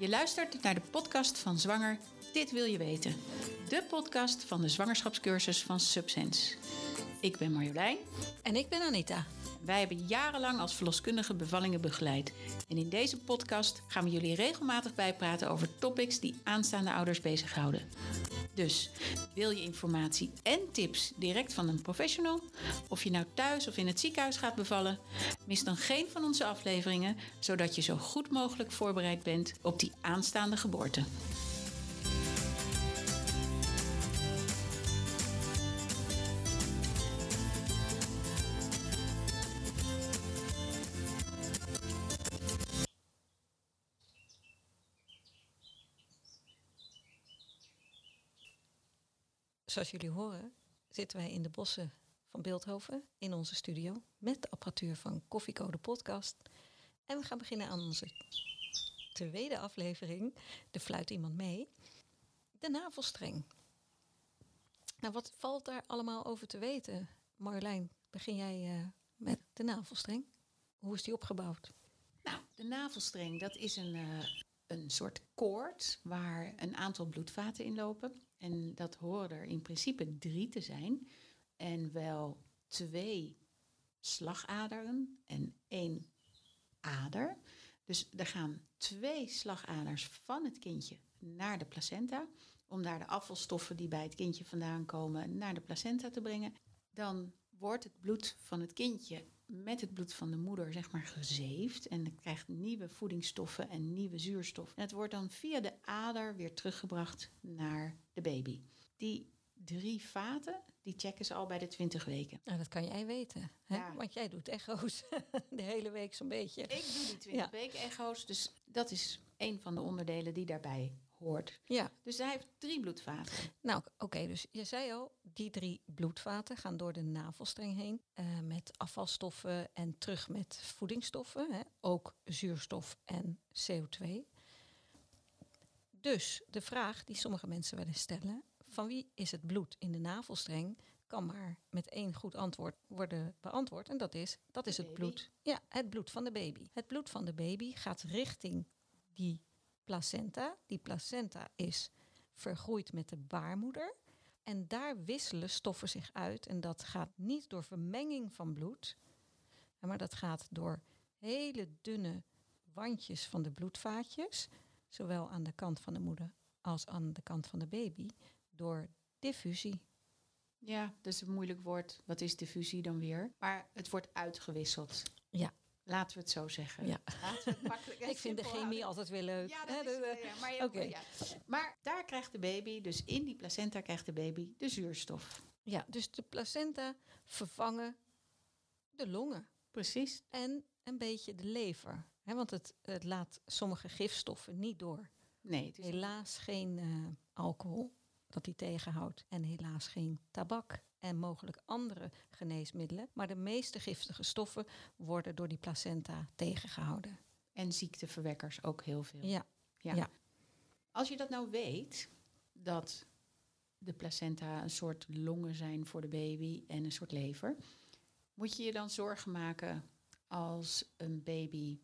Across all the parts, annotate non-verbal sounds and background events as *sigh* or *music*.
Je luistert naar de podcast van Zwanger Dit Wil Je Weten. De podcast van de zwangerschapscursus van Subsense. Ik ben Marjolein. En ik ben Anita. Wij hebben jarenlang als verloskundige bevallingen begeleid. En in deze podcast gaan we jullie regelmatig bijpraten over topics die aanstaande ouders bezighouden. Dus wil je informatie en tips direct van een professional? Of je nou thuis of in het ziekenhuis gaat bevallen? Mis dan geen van onze afleveringen, zodat je zo goed mogelijk voorbereid bent op die aanstaande geboorte. Zoals jullie horen zitten wij in de bossen van Beeldhoven in onze studio met de apparatuur van Koffiecode Podcast. En we gaan beginnen aan onze tweede aflevering, De Fluit Iemand Mee, de navelstreng. Nou, wat valt daar allemaal over te weten? Marjolein, begin jij uh, met de navelstreng. Hoe is die opgebouwd? Nou, de navelstreng, dat is een, uh, een soort koord waar een aantal bloedvaten in lopen. En dat horen er in principe drie te zijn. En wel twee slagaderen en één ader. Dus er gaan twee slagaders van het kindje naar de placenta. Om daar de afvalstoffen die bij het kindje vandaan komen naar de placenta te brengen. Dan wordt het bloed van het kindje met het bloed van de moeder zeg maar gezeefd en het krijgt nieuwe voedingsstoffen en nieuwe zuurstof. En het wordt dan via de ader weer teruggebracht naar de baby. Die drie vaten, die checken ze al bij de 20 weken. Nou, dat kan jij weten, hè? Ja. want jij doet echo's *laughs* de hele week zo'n beetje. Ik doe die 20 ja. weken echo's, dus dat is een van de onderdelen die daarbij hoort. Ja. Dus hij heeft drie bloedvaten. Nou, oké, okay, dus je zei al, die drie bloedvaten gaan door de navelstreng heen uh, met afvalstoffen en terug met voedingsstoffen, hè, ook zuurstof en CO2. Dus de vraag die sommige mensen wel eens stellen, van wie is het bloed in de navelstreng, kan maar met één goed antwoord worden beantwoord. En dat is, dat is het bloed. Ja, het bloed van de baby. Het bloed van de baby gaat richting die placenta. Die placenta is vergroeid met de baarmoeder. En daar wisselen stoffen zich uit. En dat gaat niet door vermenging van bloed, maar dat gaat door hele dunne wandjes van de bloedvaatjes, zowel aan de kant van de moeder als aan de kant van de baby, door diffusie. Ja, dat is een moeilijk woord. Wat is diffusie dan weer? Maar het wordt uitgewisseld. Ja, Laten we het zo zeggen. Ja. Laten we het *laughs* ik vind de chemie houden. altijd weer leuk. Ja, dat is, uh, ja, maar, okay. ja. maar daar krijgt de baby, dus in die placenta krijgt de baby de zuurstof. Ja, dus de placenta vervangen de longen. Precies. En een beetje de lever. Hè, want het, het laat sommige gifstoffen niet door. Nee. Het is Helaas geen uh, alcohol dat die tegenhoudt. En helaas geen tabak en mogelijk andere geneesmiddelen. Maar de meeste giftige stoffen worden door die placenta tegengehouden. En ziekteverwekkers ook heel veel. Ja. ja. ja. Als je dat nou weet, dat de placenta een soort longen zijn voor de baby en een soort lever, moet je je dan zorgen maken als een baby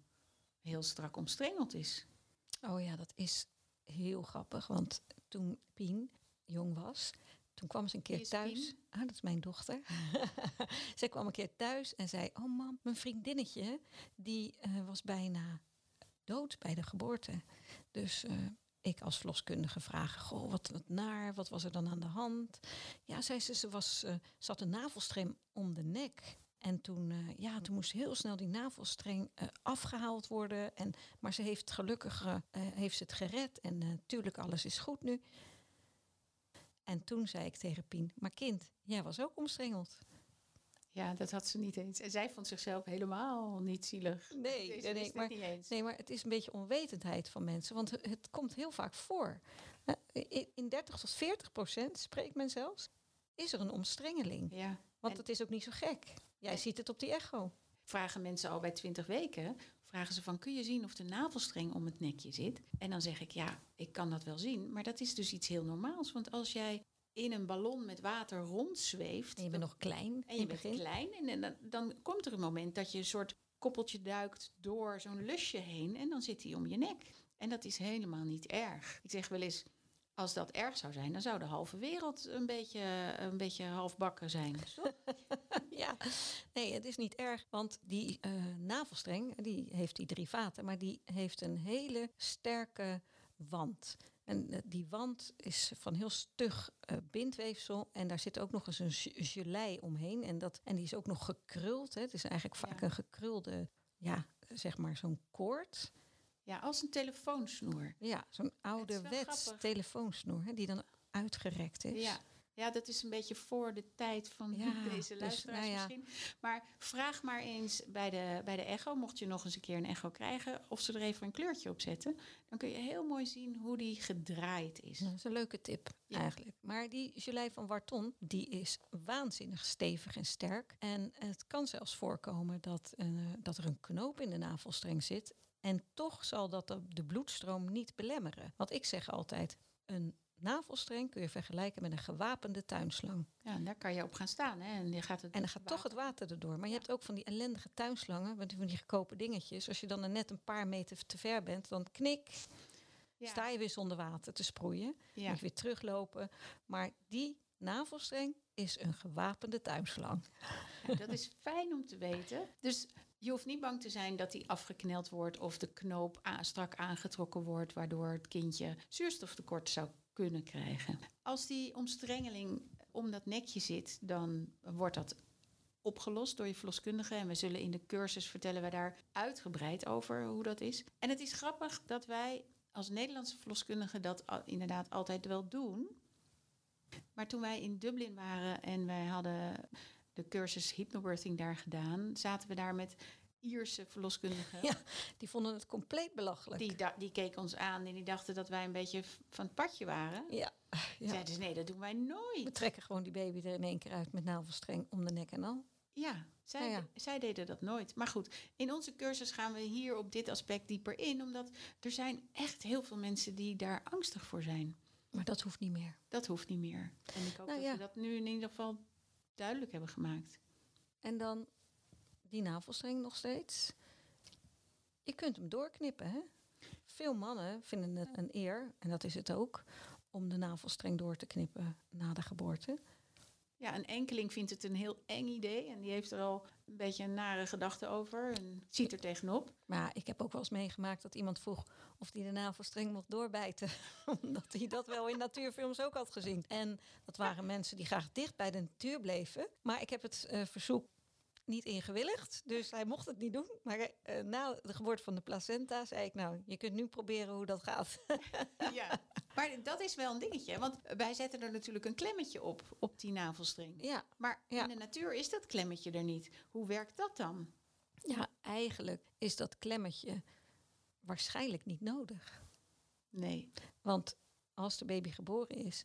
heel strak omstrengeld is? Oh ja, dat is heel grappig. Want toen Pien jong was, toen kwam ze een keer thuis. Ah, dat is mijn dochter. *laughs* Zij kwam een keer thuis en zei: Oh, mam, mijn vriendinnetje die uh, was bijna dood bij de geboorte. Dus uh, ik als verloskundige vragen: Goh, wat, wat naar, wat was er dan aan de hand? Ja, zei ze, ze, was, uh, ze had een navelstreng om de nek. En toen, uh, ja, toen moest heel snel die navelstreng uh, afgehaald worden. En, maar ze heeft gelukkig heeft ze het gered. En natuurlijk, alles is goed nu. En toen zei ik tegen Pien, maar kind, jij was ook omstrengeld. Ja, dat had ze niet eens. En zij vond zichzelf helemaal niet zielig. Nee, nee, nee, maar, niet eens. nee, maar het is een beetje onwetendheid van mensen. Want het komt heel vaak voor. In 30 tot 40 procent, spreekt men zelfs, is er een omstrengeling. Ja. Want en... het is ook niet zo gek. Jij en... ziet het op die echo. Vragen mensen al bij 20 weken, vragen ze van kun je zien of de navelstreng om het nekje zit? En dan zeg ik ja, ik kan dat wel zien, maar dat is dus iets heel normaals. Want als jij in een ballon met water rondzweeft. En je bent nog klein. En je bent begin. klein. En, en dan, dan, komt er een moment dat je een soort koppeltje duikt door zo'n lusje heen. En dan zit hij om je nek. En dat is helemaal niet erg. Ik zeg wel eens, als dat erg zou zijn, dan zou de halve wereld een beetje, een beetje halfbakken zijn. *laughs* ja, nee, het is niet erg, want die uh, navelstreng, die heeft die drie vaten, maar die heeft een hele sterke wand. En uh, die wand is van heel stug uh, bindweefsel. En daar zit ook nog eens een gelei omheen. En, dat, en die is ook nog gekruld. Hè. Het is eigenlijk vaak ja. een gekrulde, ja, zeg maar zo'n koord. Ja, als een telefoonsnoer. Ja, zo'n ouderwets telefoonsnoer hè, die dan uitgerekt is. Ja. ja, dat is een beetje voor de tijd van ja, *laughs* deze luisteraars dus, nou ja. misschien. Maar vraag maar eens bij de, bij de echo, mocht je nog eens een keer een echo krijgen... of ze er even een kleurtje op zetten. Dan kun je heel mooi zien hoe die gedraaid is. Dat is een leuke tip ja. eigenlijk. Maar die gelei van Warton, die is waanzinnig stevig en sterk. En het kan zelfs voorkomen dat, uh, dat er een knoop in de navelstreng zit... En toch zal dat de bloedstroom niet belemmeren. Want ik zeg altijd, een navelstreng kun je vergelijken met een gewapende tuinslang. Ja, en daar kan je op gaan staan. Hè? En, je gaat het en dan gaat toch het water erdoor. Maar je hebt ook van die ellendige tuinslangen, met van die gekopen dingetjes. Als je dan er net een paar meter te ver bent, dan knik. Ja. Sta je weer zonder water te sproeien. Ja. Moet je weer teruglopen. Maar die navelstreng is een gewapende tuinslang. Ja, dat is fijn om te weten. Dus je hoeft niet bang te zijn dat die afgekneld wordt of de knoop strak aangetrokken wordt, waardoor het kindje zuurstoftekort zou kunnen krijgen. Als die omstrengeling om dat nekje zit, dan wordt dat opgelost door je verloskundige. En we zullen in de cursus vertellen we daar uitgebreid over hoe dat is. En het is grappig dat wij als Nederlandse verloskundigen dat inderdaad altijd wel doen. Maar toen wij in Dublin waren en wij hadden de cursus hypnobirthing daar gedaan, zaten we daar met Ierse verloskundigen. Ja, die vonden het compleet belachelijk. Die, die keken ons aan en die dachten dat wij een beetje van het padje waren. Ja. ja. Zeiden ze, nee, dat doen wij nooit. We trekken gewoon die baby er in één keer uit met navelstreng om de nek en al. Ja, zij, ja, ja. zij deden dat nooit. Maar goed, in onze cursus gaan we hier op dit aspect dieper in, omdat er zijn echt heel veel mensen die daar angstig voor zijn. Maar dat hoeft niet meer. Dat hoeft niet meer. En ik hoop nou, dat we dat nu in ieder geval duidelijk hebben gemaakt. En dan die navelstreng nog steeds. Je kunt hem doorknippen, hè? Veel mannen vinden het een eer, en dat is het ook, om de navelstreng door te knippen na de geboorte. Ja, een enkeling vindt het een heel eng idee en die heeft er al een beetje een nare gedachte over en ziet er tegenop. Maar ik heb ook wel eens meegemaakt dat iemand vroeg of hij de navelstreng mocht doorbijten. *laughs* Omdat hij dat wel in natuurfilms ook had gezien. En dat waren mensen die graag dicht bij de natuur bleven. Maar ik heb het uh, verzoek niet ingewilligd, dus hij mocht het niet doen. Maar uh, na de geboorte van de placenta zei ik, nou, je kunt nu proberen hoe dat gaat. *laughs* ja, maar dat is wel een dingetje, want wij zetten er natuurlijk een klemmetje op, op die navelstreng. Ja. Maar in de natuur is dat klemmetje er niet. Hoe werkt dat dan? Ja, eigenlijk is dat klemmetje waarschijnlijk niet nodig. Nee. Want als de baby geboren is,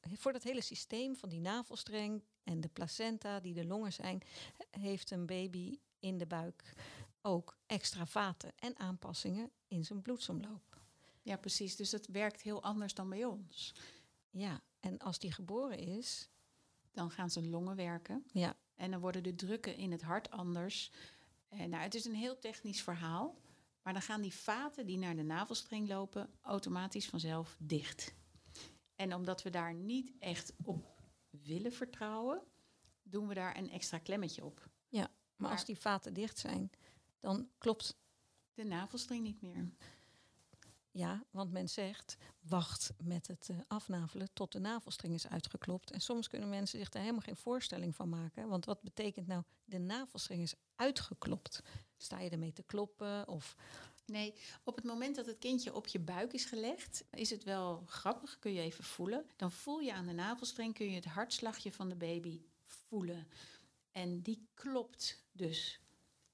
voor dat hele systeem van die navelstreng en de placenta, die de longen zijn, heeft een baby in de buik ook extra vaten en aanpassingen in zijn bloedsomloop. Ja, precies. Dus het werkt heel anders dan bij ons. Ja, en als die geboren is. Dan gaan zijn longen werken. Ja. En dan worden de drukken in het hart anders. En nou, het is een heel technisch verhaal. Maar dan gaan die vaten die naar de navelstreng lopen automatisch vanzelf dicht. En omdat we daar niet echt op willen vertrouwen, doen we daar een extra klemmetje op. Ja, maar, maar als die vaten dicht zijn, dan klopt de navelstreng niet meer. Ja, want men zegt, wacht met het uh, afnavelen tot de navelstreng is uitgeklopt. En soms kunnen mensen zich daar helemaal geen voorstelling van maken. Want wat betekent nou, de navelstreng is uitgeklopt? Sta je ermee te kloppen of... Nee, op het moment dat het kindje op je buik is gelegd, is het wel grappig, kun je even voelen. Dan voel je aan de navelstreng, kun je het hartslagje van de baby voelen. En die klopt dus.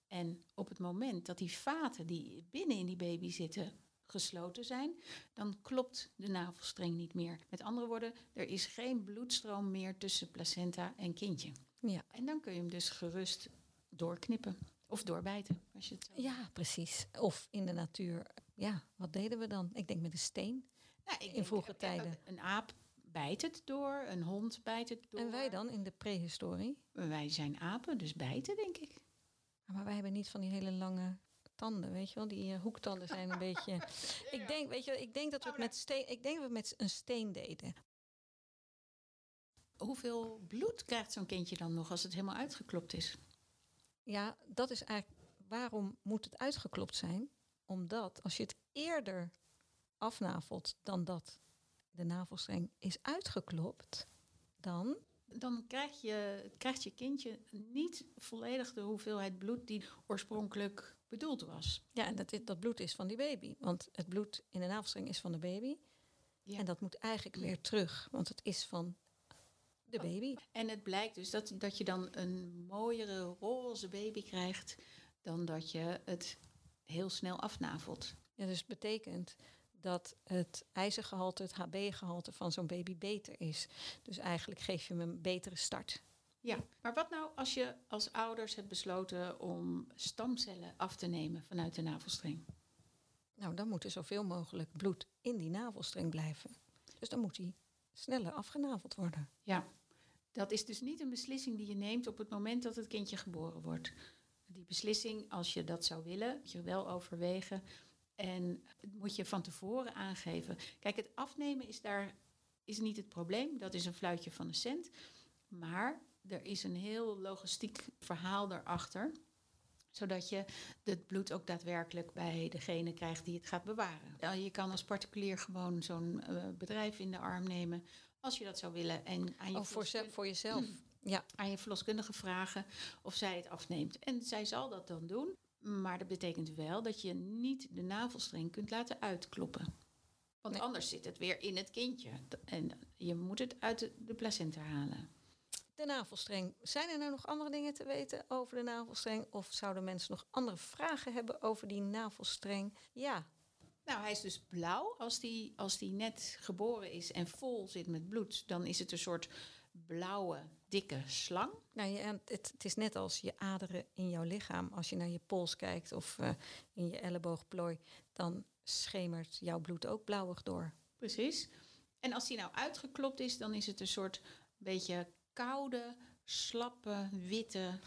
En op het moment dat die vaten die binnen in die baby zitten gesloten zijn, dan klopt de navelstreng niet meer. Met andere woorden, er is geen bloedstroom meer tussen placenta en kindje. Ja. En dan kun je hem dus gerust doorknippen. Of doorbijten, als je het zo Ja, precies. Of in de natuur. Ja, wat deden we dan? Ik denk met een steen. Nou, in vroege eh, tijden. Een aap bijt het door, een hond bijt het door. En wij dan in de prehistorie? Wij zijn apen, dus bijten, denk ik. Maar wij hebben niet van die hele lange tanden, weet je wel? Die eh, hoektanden zijn een beetje... *laughs* Ik denk, weet je, ik denk dat we het met steen, ik denk dat we het met een steen deden. Hoeveel bloed krijgt zo'n kindje dan nog als het helemaal uitgeklopt is? Ja, dat is eigenlijk waarom moet het uitgeklopt zijn? Omdat als je het eerder afnavelt dan dat de navelstreng is uitgeklopt, dan dan krijg je, krijgt je kindje niet volledig de hoeveelheid bloed die oorspronkelijk bedoeld was. Ja, en dat, dat bloed is van die baby. Want het bloed in de navelstreng is van de baby. Ja. En dat moet eigenlijk weer terug, want het is van de baby. En het blijkt dus dat, dat je dan een mooiere roze baby krijgt dan dat je het heel snel afnavelt. Ja, dus betekent dat het ijzergehalte, het HB-gehalte van zo'n baby beter is. Dus eigenlijk geef je hem een betere start. Ja, maar wat nou als je als ouders hebt besloten om stamcellen af te nemen vanuit de navelstreng? Nou, dan moet er zoveel mogelijk bloed in die navelstreng blijven. Dus dan moet die sneller afgenaveld worden. Ja, dat is dus niet een beslissing die je neemt op het moment dat het kindje geboren wordt. Die beslissing, als je dat zou willen, moet je wel overwegen en moet je van tevoren aangeven. Kijk, het afnemen is daar is niet het probleem. Dat is een fluitje van een cent. Maar er is een heel logistiek verhaal daarachter. Zodat je het bloed ook daadwerkelijk bij degene krijgt die het gaat bewaren. Je kan als particulier gewoon zo'n uh, bedrijf in de arm nemen. Als je dat zou willen. En aan je oh, voor, voor jezelf. Ja. Aan je verloskundige vragen of zij het afneemt. En zij zal dat dan doen. Maar dat betekent wel dat je niet de navelstreng kunt laten uitkloppen. Want anders zit het weer in het kindje. En je moet het uit de, placenta halen. De navelstreng. Zijn er nou nog andere dingen te weten over de navelstreng? Of zouden mensen nog andere vragen hebben over die navelstreng? Ja. Nou, hij is dus blauw. Als die, als die net geboren is en vol zit met bloed, dan is het een soort blauwe, dikke slang. Nou, ja, het, het, is net als je aderen in jouw lichaam. Als je naar je pols kijkt of uh, in je elleboogplooi, dan schemert jouw bloed ook blauwig door. Precies. En als die nou uitgeklopt is, dan is het een soort beetje koude, slappe, witte,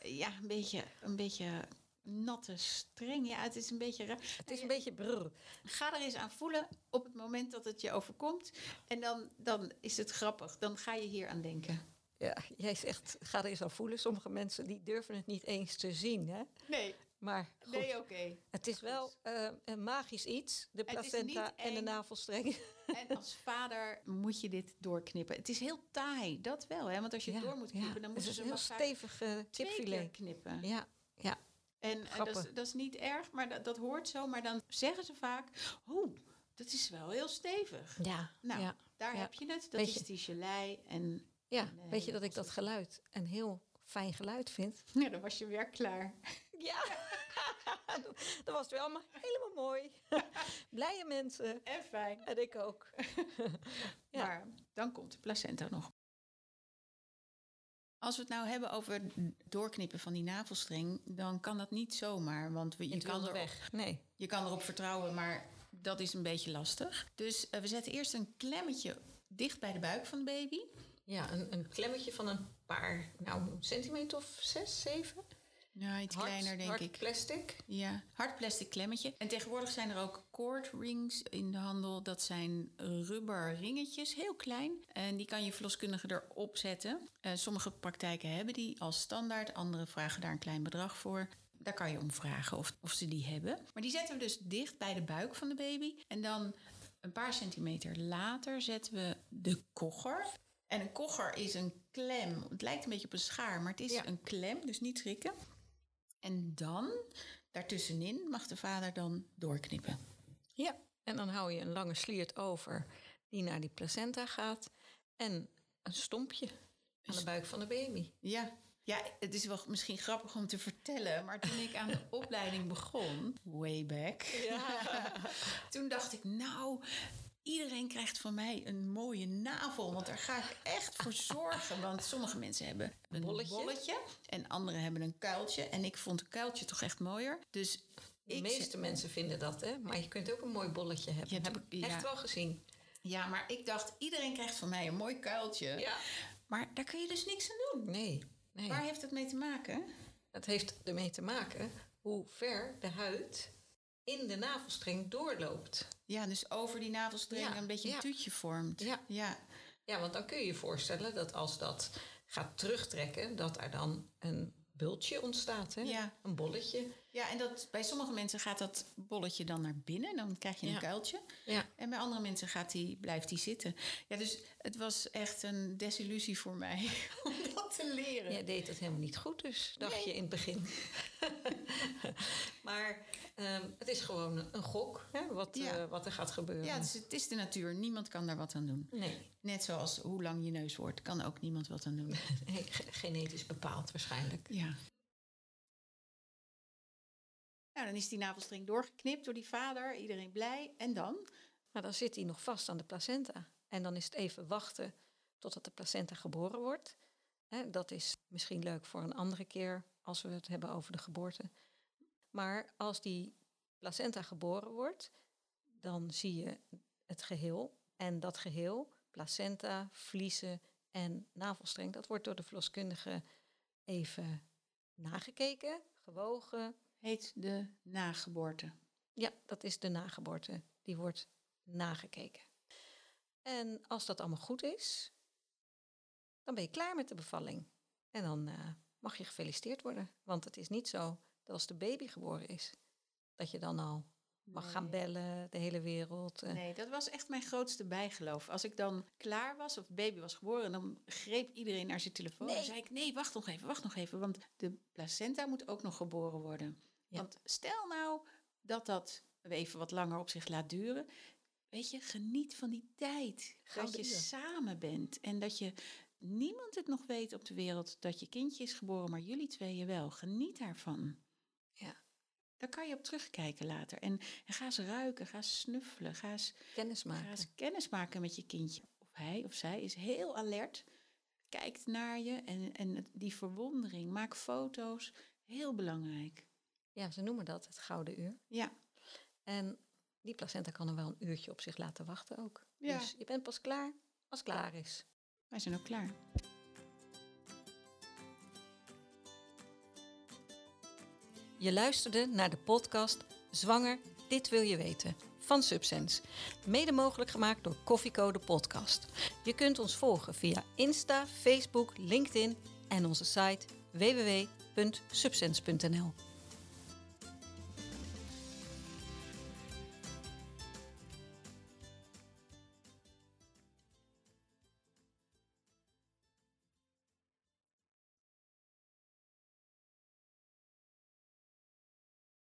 ja, een beetje, een beetje natte streng. Ja, het is een beetje raar. Het is een beetje brrr. Ga er eens aan voelen op het moment dat het je overkomt. En dan, dan is het grappig. Dan ga je hier aan denken. Ja, jij zegt, ga er eens aan voelen. Sommige mensen die durven het niet eens te zien, hè? Nee. Maar goed, nee, oké. Het is wel uh, een magisch iets, de placenta en de navelstreng. *laughs* En als vader moet je dit doorknippen. Het is heel taai, dat wel, hè? Want als je het door moet knippen, dan moeten ze een heel stevige chipfilet knippen. Ja, ja. En, en dat, is, dat, is, niet erg, maar dat, dat hoort zo. Maar dan zeggen ze vaak, oh, dat is wel heel stevig. Ja. Nou, daar heb je het. Dat weet is die gelei. En, ja, en, weet je dat ik dat geluid een heel fijn geluid vind? *laughs* Ja, dan was je weer klaar. Ja, *laughs* dat was het wel allemaal helemaal mooi. *laughs* Blije mensen. En fijn. En ik ook. ja. *laughs* Maar dan komt de placenta nog. Als we het nou hebben over het doorknippen van die navelstreng, dan kan dat niet zomaar. Want je, kan erop, weg. Nee. je kan erop vertrouwen, maar dat is een beetje lastig. Dus uh, we zetten eerst een klemmetje dicht bij de buik van de baby. Ja, een, een klemmetje van een paar nou, centimeter of zes, zeven. Ja, iets kleiner denk hard ik. plastic? Ja, hard plastic klemmetje. En tegenwoordig zijn er ook cord rings in de handel. Dat zijn rubber ringetjes, heel klein. En die kan je verloskundige erop zetten. Uh, sommige praktijken hebben die als standaard. Andere vragen daar een klein bedrag voor. Daar kan je om vragen of, of ze die hebben. Maar die zetten we dus dicht bij de buik van de baby. En dan een paar centimeter later zetten we de kogger. En een kogger is een klem. Het lijkt een beetje op een schaar, maar het is een klem, dus niet schrikken. En dan, daartussenin, mag de vader dan doorknippen. Ja, en dan hou je een lange sliert over die naar die placenta gaat. En een stompje aan de buik van de baby. Ja, ja, het is wel misschien grappig om te vertellen, maar toen ik aan de opleiding begon, way back, ja. *laughs* toen dacht ik, nou, Iedereen krijgt van mij een mooie navel, want daar ga ik echt voor *laughs* zorgen. Want sommige mensen hebben een bolletje, en anderen hebben een kuiltje. En ik vond een kuiltje toch echt mooier. Dus de meeste mensen vinden dat, hè? Maar je kunt ook een mooi bolletje hebben. Dat heb ik echt wel gezien. Ja, maar ik dacht, iedereen krijgt van mij een mooi kuiltje. Ja. Maar daar kun je dus niks aan doen. Nee, nee. Waar heeft het mee te maken? Het heeft ermee te maken hoe ver de huid in de navelstreng doorloopt. Ja, dus over die navelstreng een beetje een tuutje vormt. Ja. ja. Ja, want dan kun je je voorstellen dat als dat gaat terugtrekken, dat er dan een bultje ontstaat, hè? Ja. een bolletje. Ja, en dat, bij sommige mensen gaat dat bolletje dan naar binnen, dan krijg je een kuiltje. Ja. En bij andere mensen gaat die, blijft die zitten. Ja, dus het was echt een desillusie voor mij *laughs* om dat te leren. Je deed het helemaal niet goed dus, dacht je in het begin. *laughs* maar ehm, het is gewoon een gok hè, wat, eh, wat er gaat gebeuren. Ja, dus het is de natuur. Niemand kan daar wat aan doen. Nee. Net zoals hoe lang je neus wordt, kan ook niemand wat aan doen. *laughs* nee, genetisch bepaald waarschijnlijk. Ja. Nou, dan is die navelstreng doorgeknipt door die vader, iedereen blij. En dan? Maar dan zit hij nog vast aan de placenta. En dan is het even wachten totdat de placenta geboren wordt. dat is misschien leuk voor een andere keer als we het hebben over de geboorte. Maar als die placenta geboren wordt, dan zie je het geheel. En dat geheel, placenta, vliezen en navelstreng, dat wordt door de verloskundige even nagekeken, gewogen. Heet de nageboorte. Ja, dat is de nageboorte. Die wordt nagekeken. En als dat allemaal goed is, dan ben je klaar met de bevalling. En dan uh, mag je gefeliciteerd worden. Want het is niet zo dat als de baby geboren is, dat je dan al mag gaan bellen, de hele wereld. Uh. Nee, dat was echt mijn grootste bijgeloof. Als ik dan klaar was of baby was geboren, dan greep iedereen naar zijn telefoon nee. en zei ik: Nee, wacht nog even, wacht nog even, want de placenta moet ook nog geboren worden. Ja. Want stel nou dat dat even wat langer op zich laat duren. Weet je, geniet van die tijd. dat je samen bent en dat je niemand het nog weet op de wereld dat je kindje is geboren, maar jullie tweeën wel. Geniet daarvan. Ja. Daar kan je op terugkijken later. En, en ga eens ruiken, ga eens snuffelen, ga eens kennismaken. Ga eens kennismaken met je kindje. Of hij of zij is heel alert, kijkt naar je en, en die verwondering. Maak foto's, heel belangrijk. Ja, ze noemen dat het gouden uur. Ja. En die placenta kan er wel een uurtje op zich laten wachten ook. Ja. Dus je bent pas klaar als het klaar is. Wij zijn ook klaar. Je luisterde naar de podcast Zwanger, dit wil je weten van Subsense. Mede mogelijk gemaakt door Koffiecode Podcast. Je kunt ons volgen via Insta, Facebook, LinkedIn en onze site www.subsense.nl.